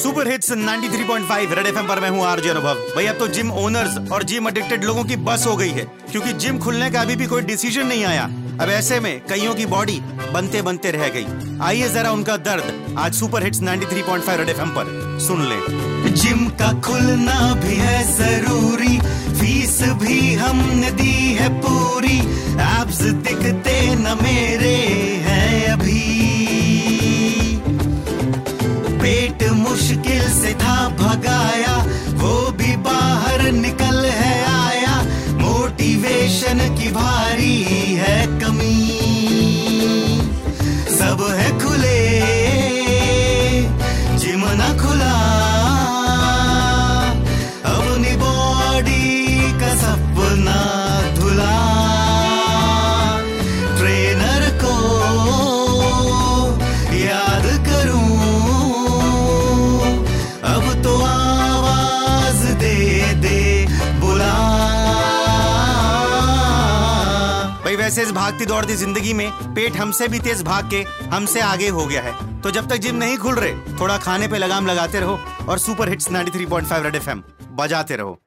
Super hits 93.5 red FM पर मैं हूँ आरजे अनुभव। अब तो जिम ओनर्स और जिम एडिक्टेड लोगों की बस हो गई है, क्योंकि जिम खुलने का अभी भी कोई डिसीज़न नहीं आया। अब ऐसे में कईयों की बॉडी बनते बनते रह गई। आइए जरा उनका दर्द आज सुपर हिट्स 93.5 रेड एफएम पर सुन ले। जिम का खुलना भी है ज़रूरी, फ़ीस भी हमने दी है पूरी। एब्स दिखते मुश्किल से था भगाया, वो भी बाहर निकल है आया। मोटिवेशन की भारी है कमी। सब है खुले, जिम ना खुला। भाई, वैसे इस भागती दौड़ती ज़िंदगी में पेट हमसे भी तेज भाग के हमसे आगे हो गया है। तो जब तक जिम नहीं खुल रहे, थोड़ा खाने पे लगाम लगाते रहो और सुपर हिट्स 93.5 रेड एफएम बजाते रहो।